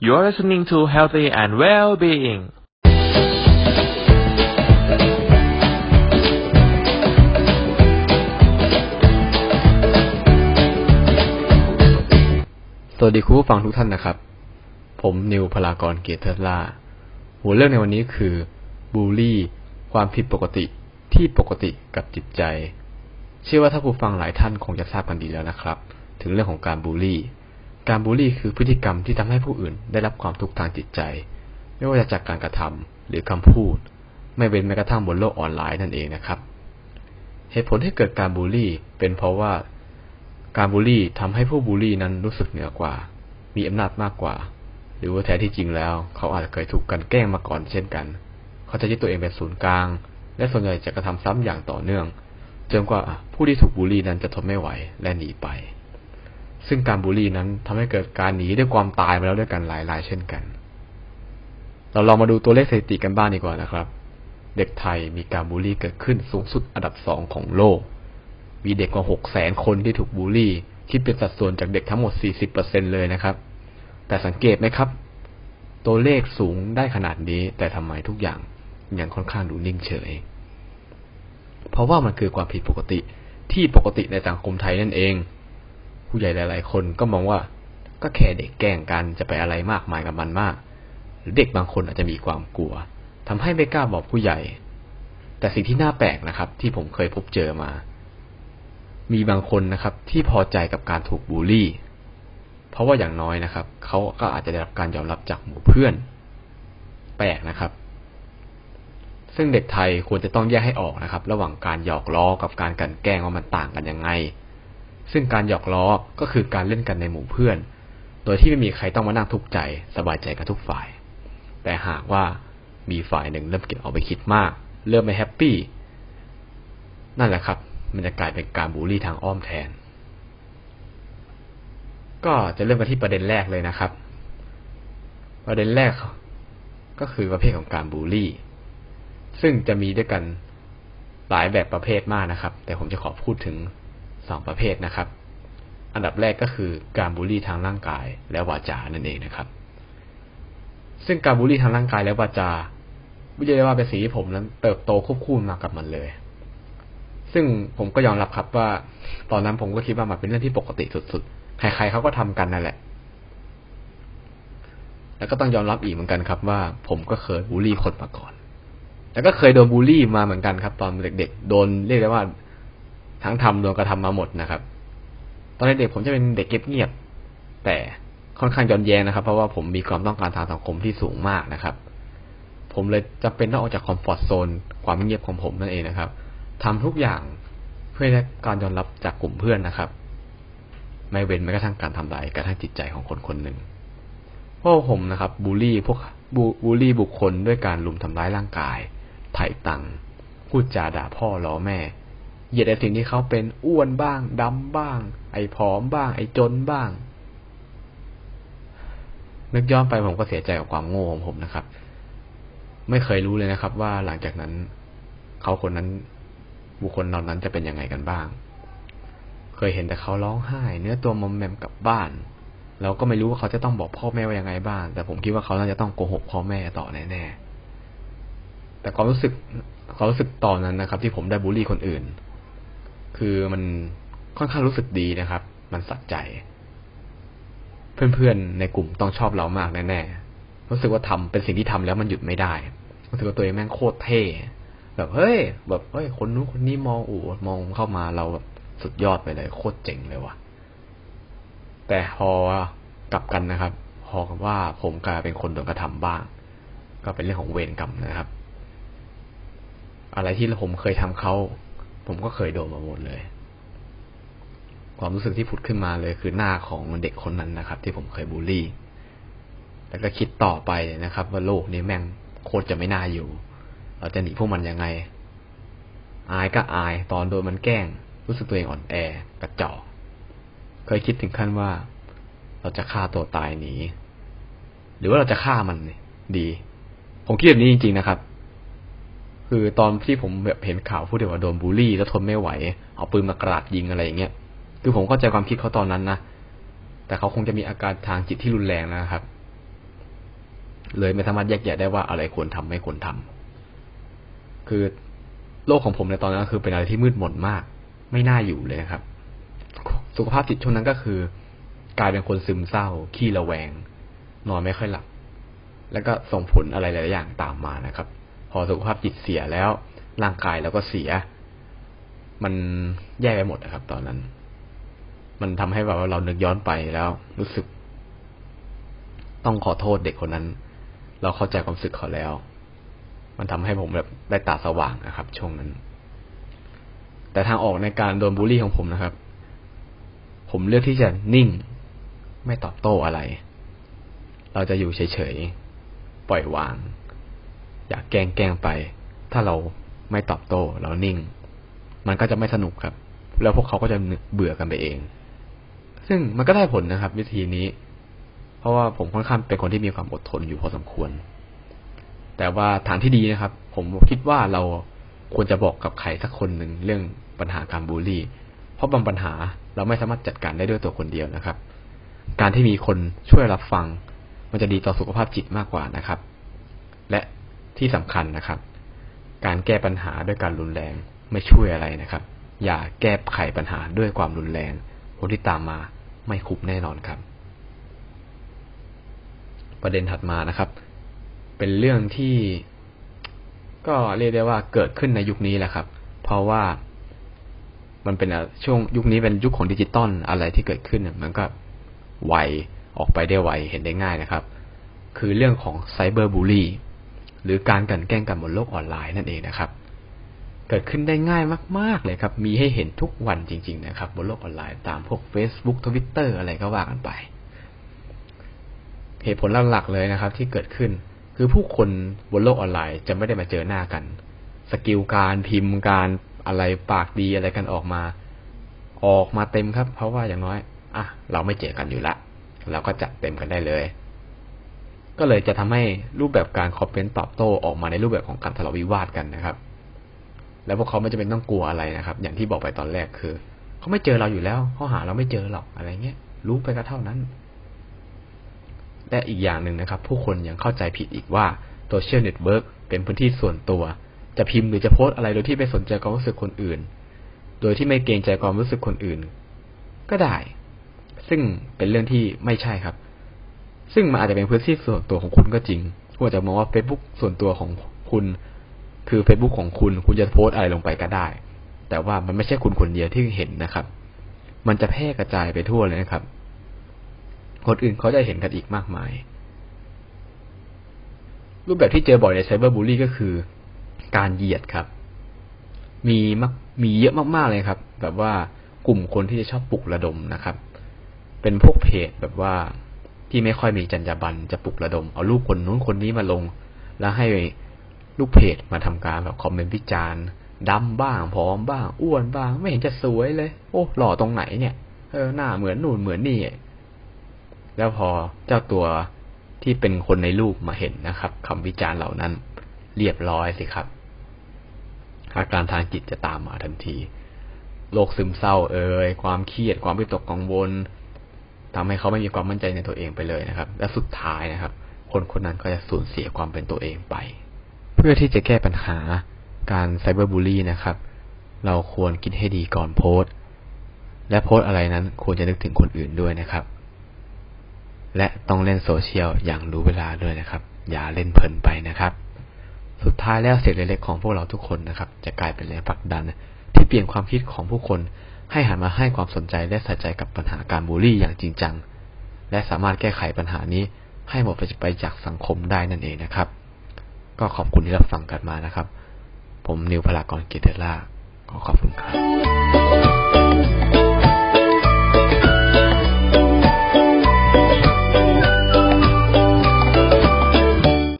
You're listening to Healthy and Well-being สวัสดีคุณผู้ฟังทุกท่านนะครับ ผมนิวพลากรเกียรติเทล่า หัวเรื่องในวันนี้คือบูลลี่ ความผิดปกติที่ปกติกับจิตใจ เชื่อว่าถ้าผู้ฟังหลายท่านคงจะทราบกันดีแล้วนะครับ ถึงเรื่องของการบูลลี่ การบูลลี่คือพฤติกรรมที่ทำให้ผู้อื่น ได้รับความทุกข์ทางจิตใจ ไม่ว่าจะจากการกระทำหรือคำพูด ไม่เป็นแม้กระทั่งบนโลกออนไลน์นั่นเองนะครับ เหตุผลที่เกิดการบูลลี่ เป็นเพราะว่า การบูลลี่ทำให้ผู้บูลลี่นั้นรู้สึกเหนือกว่า มีอำนาจมากกว่า หรือว่าแท้ที่จริงแล้ว เขาอาจจะเคยถูกกันแกล้งมาก่อนเช่นกัน เขาจะยึดตัวเองเป็นศูนย์กลาง และส่วนใหญ่จะกระทำซ้ำอย่างต่อเนื่องจนกว่าผู้ที่ถูกบูลลี่นั้นจะทนไม่ไหวและหนีไป ซึ่งการบูลลี่นั้นทำให้เกิดการหนีด้วยความตายมาแล้วด้วยกันหลายรายเช่นกัน เราลองมาดูตัวเลขสถิติกันบ้างดีกว่านะครับ เด็กไทยมีการบูลลี่เกิดขึ้นสูงสุดอันดับสองของโลก มีเด็กกว่าหกแสนคนที่ถูกบูลลี่ คิดเป็นสัดส่วนจากเด็กทั้งหมด 40%เลยนะครับ แต่สังเกตไหมครับ ตัวเลขสูงได้ขนาดนี้ แต่ทำไมทุกอย่างยังค่อนข้างดูนิ่งเฉย เพราะว่ามันคือความผิดปกติที่ปกติในสังคมไทยนั่นเอง ผู้ใหญ่หลาย ๆ คนก็มองว่า ก็แค่เด็กแกล้งกันจะไปอะไรมากมายกับมันมาก หรือเด็กบางคนอาจจะมีความกลัวทำให้ไม่กล้าบอกผู้ใหญ่ แต่สิ่งที่น่าแปลกนะครับ ที่ผมเคยพบเจอมา มีบางคนนะครับ ที่พอใจกับการถูกบูลลี่ เพราะว่าอย่างน้อยนะครับเขาก็อาจจะได้รับการยอมรับจากหมู่เพื่อน แปลกนะครับซึ่งเด็กไทยควรจะต้องแยกให้ออกนะครับ ระหว่างการหยอกล้อกับการกันแกล้งว่ามันต่างกันยังไง ซึ่งการหยอกล้อก็คือการเล่นกันในหมู่เพื่อน โดยที่ไม่มีใครต้องมานั่งทุกข์ใจ สบายใจกับทุกฝ่าย แต่หากว่ามีฝ่ายหนึ่งเริ่มเก็บเอาไปคิดมาก เริ่มไม่แฮปปี้นั่นแหละครับ มันจะกลายเป็นการบูลลี่ทางอ้อมแทน ก็จะเริ่มกันที่ประเด็นแรกเลยนะครับ ประเด็นแรกก็คือประเภทของการบูลลี่ ซึ่งจะมีด้วยกันหลายแบบประเภทมากนะครับ แต่ผมจะขอพูดถึง สองประเภทนะครับ อันดับแรกก็คือการบูลลี่ทางร่างกายและวาจานั่นเองนะครับ ซึ่งการบูลลี่ทางร่างกายและวาจาวิจารณ์ว่าเป็นสิ่งที่ผมนั้นเติบโตควบคู่มากับมันเลย ซึ่งผมก็ยอมรับครับว่า ตอนนั้นผมก็คิดว่ามันเป็นเรื่องที่ปกติสุดๆ ใครๆเขาก็ทำกันนั่นแหละ แล้วก็ต้องยอมรับอีกเหมือนกันครับ ว่าผมก็เคยบูลลี่คนมาก่อน แล้วก็เคยโดนบูลลี่มาเหมือนกันครับ ตอนเด็กๆ โดนเรียกได้ว่า ทั้งทำโดนกระทำมาหมดนะครับ ตอนเด็กผมจะเป็นเด็กเงียบๆแต่ค่อนข้างย้อนแย้งนะครับ เพราะว่าผมมีความต้องการทางสังคมที่สูงมากนะครับ ผมเลยจำเป็นต้องออกจากคอมฟอร์ทโซนความเงียบของผมนั่นเองนะครับทำทุกอย่างเพื่อได้การยอมรับจากกลุ่มเพื่อนนะครับ ไม่เว้นแม้กระทั่งการทำลายกระทั่งจิตใจของคนคนหนึ่งเพราะผมนะครับบูลลี่พวกบูลลี่บุคคลด้วยการลุมทำร้ายร่างกาย ไถ่ตังพูดจาด่าพ่อล้อแม่ เหยียดในสิ่งที่เขาเป็นอ้วนบ้างดำบ้าง ไอ้ผอมบ้าง ไอ้จนบ้าง นึกย้อนไปผมก็เสียใจกับความโง่ของผมนะครับ ไม่เคยรู้เลยนะครับ ว่าหลังจากนั้น เขาคนนั้น บุคคลเหล่านั้นจะเป็นยังไงกันบ้าง เคยเห็นแต่เขาร้องไห้ เนื้อตัวมอมแมมกลับบ้านเราก็ไม่รู้ว่าเขาจะต้องบอกพ่อแม่ว่ายังไงบ้าง แต่ผมคิดว่าเขาน่าจะต้องโกหกพ่อแม่ต่อแน่ๆแต่ความรู้สึกความรู้สึกตอนนั้นนะครับ ที่ผมได้บูลลี่คนอื่น คือมันค่อนข้างรู้สึกดีนะครับ มันสักใจ เพื่อนๆในกลุ่มต้องชอบเรามากแน่ๆรู้สึกว่าทำเป็นสิ่งที่ทำแล้วมันหยุดไม่ได้รู้สึกว่าตัวเองแม่งโคตรเท่แบบเฮ้ย แบบเฮ้ย คนนู้นคนนี้มองอู๋มองเข้ามาเราแบบสุดยอดไปเลย โคตรเจ๋งเลยว่ะ แต่พอกลับกันนะครับ พอกับว่าผมกลายเป็นคนโดนกระทำบ้าง ก็เป็นเรื่องของเวรกรรมนะครับ อะไรที่ผมเคยทำเขา ผมก็เคยโดนมาหมดเลย ความรู้สึกที่ผุดขึ้นมาเลยคือหน้าของเด็กคนนั้นนะครับ ที่ผมเคยบูลลี่ แล้วก็คิดต่อไปนะครับ ว่าโลกนี้แม่งโคตรจะไม่น่าอยู่ เราจะหนีพวกมันยังไง อายก็อายตอนโดนมันแกล้ง รู้สึกตัวเองอ่อนแอกระจอกเคยคิดถึงขั้นว่า เราจะฆ่าตัวตายหนีหรือว่าเราจะฆ่ามันดี ผมคิดแบบนี้จริง ๆนะครับ คือตอนที่ผมแบบเห็นข่าวผู้เดียวว่าโดนบูลลี่ แล้วทนไม่ไหว เอาปืนมากราดยิงอะไรอย่างเงี้ยคือผมเข้าใจความคิดเขาตอนนั้นนะแต่เขาคงจะมีอาการทางจิตที่รุนแรงนะครับ เลยไม่สามารถแยกแยะได้ว่าอะไรควรทำไม่ควรทำคือโลกของผมในตอนนั้นคือเป็นอะไรที่มืดมนมาก ไม่น่าอยู่เลยนะครับ สุขภาพจิตช่วงนั้นก็คือ กลายเป็นคนซึมเศร้า ขี้ระแวง นอนไม่ค่อยหลับ แล้วก็ส่งผลอะไรหลายอย่างตามมานะครับ อสุขภาพจิตเสียแล้ว ร่างกายเราก็เสีย มันแย่ไปหมดนะครับ ตอนนั้น มันทำให้แบบว่าเรานึกย้อนไปแล้ว รู้สึก ต้องขอโทษเด็กคนนั้น เราเข้าใจความรู้สึกเขาแล้ว มันทำให้ผมแบบได้ตาสว่างนะครับ ช่วงนั้น แต่ทางออกในการโดนบูลลี่ของผมนะครับ ผมเลือกที่จะนิ่ง ไม่ตอบโต้อะไร เราจะอยู่เฉยๆปล่อยวาง อยากแกล้งแกล้งไป ถ้าเราไม่ตอบโต้เรานิ่ง มันก็จะไม่สนุกครับ แล้วพวกเขาก็จะเบื่อกันไปเอง ซึ่งมันก็ได้ผลนะครับ วิธีนี้ เพราะว่าผมค่อนข้างเป็นคนที่มีความอดทนอยู่พอสมควร แต่ว่าทางที่ดีนะครับ ผมคิดว่าเราควรจะบอกกับใครสักคนหนึ่งเรื่องปัญหาการบูลลี่ เพราะบางปัญหาเราไม่สามารถจัดการได้ด้วยตัวคนเดียวนะครับ การที่มีคนช่วยรับฟัง มันจะดีต่อสุขภาพจิตมากกว่านะครับ และ ที่สำคัญนะครับ การแก้ปัญหาด้วยการรุนแรงไม่ช่วยอะไรนะครับ อย่าแก้ไขปัญหาด้วยความรุนแรงผลที่ตามมาไม่คุ้มแน่นอนครับ ประเด็นถัดมานะครับ เป็นเรื่องที่ก็เรียกได้ว่าเกิดขึ้นในยุคนี้แหละครับ เพราะว่ามันเป็นช่วงยุคนี้เป็นยุคของดิจิตอลอะไรที่เกิดขึ้นมันก็ไวออกไปได้ไวเห็นได้ง่ายนะครับ คือเรื่องของไซเบอร์บูลลี่ หรือการกันแกล้งกันบนโลกออนไลน์นั่นเองนะครับ เกิดขึ้นได้ง่ายมาก ๆเลยครับ มีให้เห็นทุกวันจริง ๆ นะครับ บนโลกออนไลน์ตามพวก Facebook Twitter อะไรก็ว่ากันไป เหตุผลหลักๆเลยนะครับ ที่เกิดขึ้นคือผู้คนบนโลกออนไลน์จะไม่ได้มาเจอหน้ากัน สกิลการพิมพ์การอะไรปากดีอะไรกันออกมา ออกมาเต็มครับ เพราะว่าอย่างน้อย อะ เราไม่เจอกันอยู่ละเราก็จัดเต็มกันได้เลย ก็เลยจะทำให้รูปแบบการคอมเมนต์ตอบโต้ออกมาในรูปแบบของการทะเลาะวิวาทกันนะครับ แล้วพวกเขาไม่จำเป็นต้องกลัวอะไรนะครับ อย่างที่บอกไปตอนแรกคือเขาไม่เจอเราอยู่แล้วเขาหาเราไม่เจอหรอกอะไรเงี้ยรู้ไปก็เท่านั้น และอีกอย่างหนึ่งนะครับ ผู้คนยังเข้าใจผิดอีกว่าโซเชียลเน็ตเวิร์กเป็นพื้นที่ส่วนตัว จะพิมพ์หรือจะโพสต์อะไรโดยที่ไม่สนใจความรู้สึกคนอื่น โดยที่ไม่เกรงใจความรู้สึกคนอื่น ก็ได้ ซึ่งเป็นเรื่องที่ไม่ใช่ครับ ซึ่งมันอาจจะเป็นพื้นที่ส่วนตัวของคุณก็จริงคุณจะมองว่า Facebook ส่วนตัวของคุณ คือ Facebook ของคุณ คุณจะโพสต์อะไรลงไปก็ได้ แต่ว่ามันไม่ใช่คุณคนเดียวที่เห็นนะครับ มันจะแพร่กระจายไปทั่วเลยนะครับ คนอื่นเขาจะเห็นกันอีกมากมาย รูปแบบที่เจอบ่อยในไซเบอร์บูลลี่ก็คือ การเหยียดครับ มีมักมีเยอะมากๆเลยครับ แบบว่ากลุ่มคนที่จะชอบปลุกระดมนะครับ เป็นพวกเพจแบบว่า ที่ไม่ค่อยมีจรรยาบรรณจะปลุกระดม เอารูปคนนู้นคนนี้มาลง แล้วให้ลูกเพจมาทำการแบบคอมเมนต์วิจารณ์ดำบ้างผอมบ้าง อ้วนบ้าง ไม่เห็นจะสวยเลย โอ้หล่อตรงไหนเนี่ยเออหน้าเหมือนนู่นเหมือนนี่ แล้วพอเจ้าตัวที่เป็นคนในรูปมาเห็นนะครับคำวิจารณ์เหล่านั้น เรียบร้อยสิครับอาการทางจิตจะตามมาทันที โรคซึมเศร้าเอ่ยความเครียดความวิตกกังวล ทำให้เขาไม่มีความมั่นใจในตัวเองไปเลยนะครับ และสุดท้ายนะครับ คนคนนั้นก็จะสูญเสียความเป็นตัวเองไป เพื่อที่จะแก้ปัญหาการ cyberbully นะครับ เราควรคิดให้ดีก่อนโพสต์ และโพสต์อะไรนั้นควรจะนึกถึงคนอื่นด้วยนะครับ และต้องเล่นโซเชียลอย่างรู้เวลาด้วยนะครับ อย่าเล่นเพลินไปนะครับ สุดท้ายแล้วเสียงเล็กๆของพวกเราทุกคนนะครับ จะกลายเป็นแรงผลักดันที่เปลี่ยนความคิดของผู้คน ให้หันมาให้ความสนใจและใส่ใจกับปัญหาการบูลลี่อย่างจริงจัง และสามารถแก้ไขปัญหานี้ให้หมดไปจากสังคมได้นั่นเองนะครับ ก็ขอบคุณที่รับฟังกันมานะครับ ผมนิวพลากรเกียรติล่าขอขอบคุณครับ